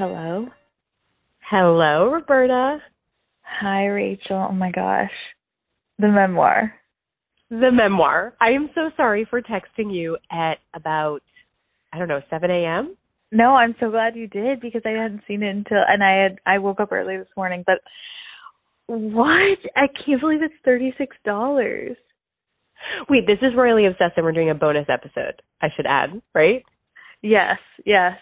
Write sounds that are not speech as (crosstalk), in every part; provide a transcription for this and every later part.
Hello. Hello, Roberta. Hi, Rachel. Oh my gosh. The memoir. The memoir. I am so sorry for texting you at about, I don't know, 7 a.m. No, I'm so glad you did because I hadn't seen it until, and I had, I woke up early this morning, but what? I can't believe it's $36. Wait, this is Royally Obsessed and we're doing a bonus episode, I should add, right? Yes, yes.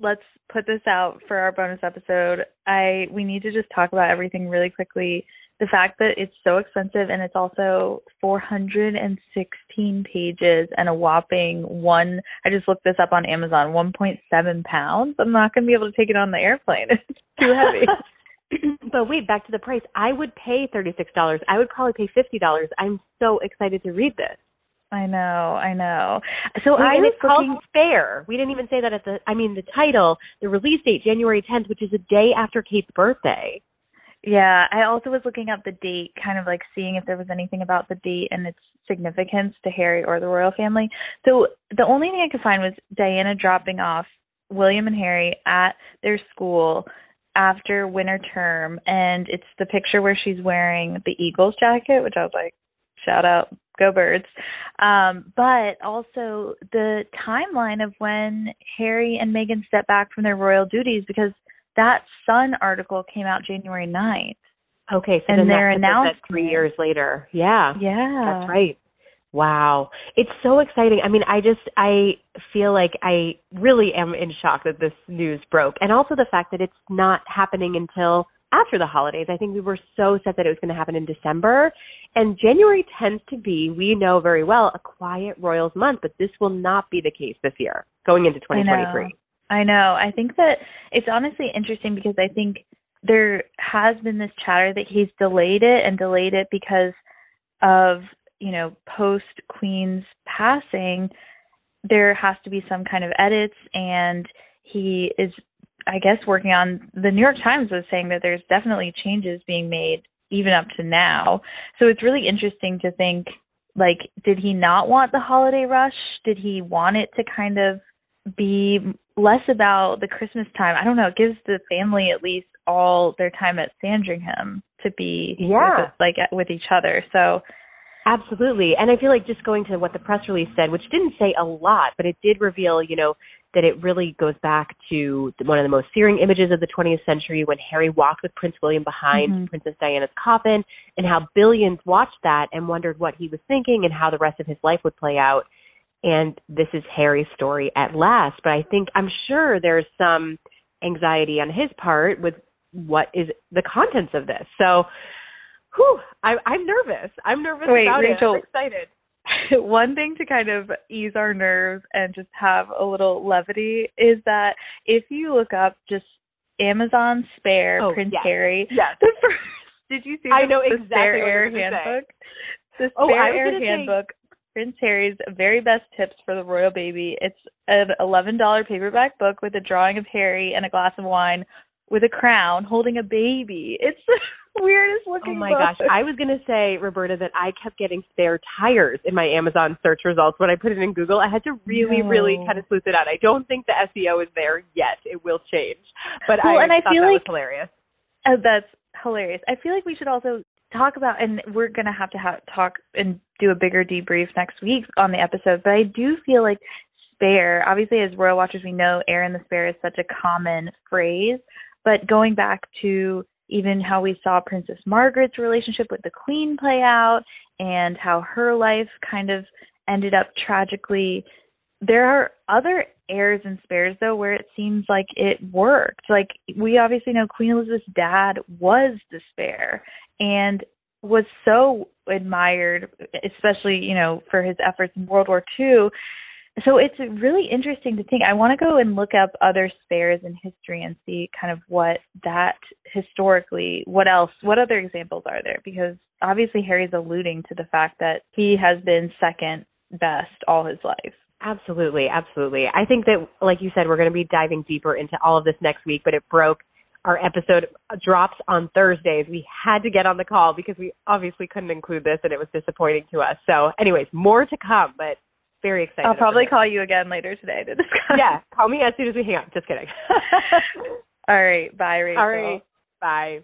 Let's put this out for our bonus episode. I we need to just talk about everything really quickly. The fact that it's so expensive and it's also 416 pages and a whopping one. I just looked this up on Amazon. 1.7 pounds. I'm not going to be able to take it on the airplane. (laughs) It's too heavy. (laughs) (laughs) but wait, back to the price. I would pay $36. I would probably pay $50. I'm so excited to read this. I know, I know. So I was it's called looking. Spare. We didn't even say that at the. I mean, the title, the release date, January 10th, which is a day after Kate's birthday. Yeah, I also was looking up the date, kind of like seeing if there was anything about the date and its significance to Harry or the royal family. So the only thing I could find was Diana dropping off William and Harry at their school after winter term, and it's the picture where she's wearing the Eagles jacket, which I was like, shout out, go birds. Um, but also the timeline of when Harry and Meghan stepped back from their royal duties because that Sun article came out January 9th. Okay, so And then their that puts us three years later. Yeah, Yeah. that's right. Wow. It's so exciting. I mean, I just I feel like I really am in shock that this news broke. And also the fact that it's not happening until after the holidays. I think we were so set that it was going to happen in December. And January tends to be, we know very well, a quiet Royals month, but this will not be the case this year going into 2023. I know. I think that it's honestly interesting because I think there has been this chatter that he's delayed it and delayed it because of, you know, post Queen's passing, there has to be some kind of edits and he is I guess working on the New York Times was saying that there's definitely changes being made even up to now. So it's really interesting to think like did he not want the holiday rush? Did he want it to kind of be less about the Christmas time? I don't know. It gives the family at least all their time at Sandringham to be Yeah. with, like with each other. So Absolutely. And I feel like just going to what the press release said, which didn't say a lot, but it did reveal, you know, that it really goes back to one of the most searing images of the 20th century when Harry walked with Prince William behind Mhm. Princess Diana's coffin and how billions watched that and wondered what he was thinking and how the rest of his life would play out. And this is Harry's story at last. But I think, I'm sure there's some anxiety on his part with what is the contents of this. So, whew, I, I'm nervous. I'm nervous Wait, about Rachel. it. I'm excited. (laughs) one thing to kind of ease our nerves and just have a little levity is that if you look up just Amazon Spare Oh, Prince yes. Harry, Yes. (laughs) the first, did you see I the, know the exactly Spare Heir you're gonna say. handbook? The Oh, Spare I was Heir gonna say- handbook, Prince Harry's very best tips for the royal baby. It's an eleven dollar paperback book with a drawing of Harry and a glass of wine with a crown holding a baby. It's the (laughs) weirdest oh looking. Oh my book. gosh. I was going to say, Roberta, that I kept getting spare tires in my Amazon search results when I put it in Google. I had to really, really kind of sleuth it out. I don't think the SEO is there yet. It will change. But Well, I and I thought feel that like- was hilarious. Oh, that's hilarious. I feel like we should also talk about, and we're going to have to ha- talk and do a bigger debrief next week on the episode, but I do feel like spare, obviously, as Royal Watchers, we know heir in the spare is such a common phrase, but going back to even how we saw Princess Margaret's relationship with the Queen play out and how her life kind of ended up tragically there are other heirs and spares though where it seems like it worked. Like we obviously know Queen Elizabeth's dad was the spare and was so admired, especially, you know, for his efforts in World War II. So it's really interesting to think. I want to go and look up other spares in history and see kind of what that historically, what else, what other examples are there? Because obviously Harry's alluding to the fact that he has been second best all his life. Absolutely, absolutely. I think that, like you said, we're going to be diving deeper into all of this next week, but it broke. Our episode drops on Thursdays. We had to get on the call because we obviously couldn't include this and it was disappointing to us. So, anyways, more to come, but very excited. I'll probably call you again later today to (laughs) discuss. Yeah, call me as soon as we hang up. Just kidding. (laughs) (laughs) All right. Bye, Rachel. All right. Bye.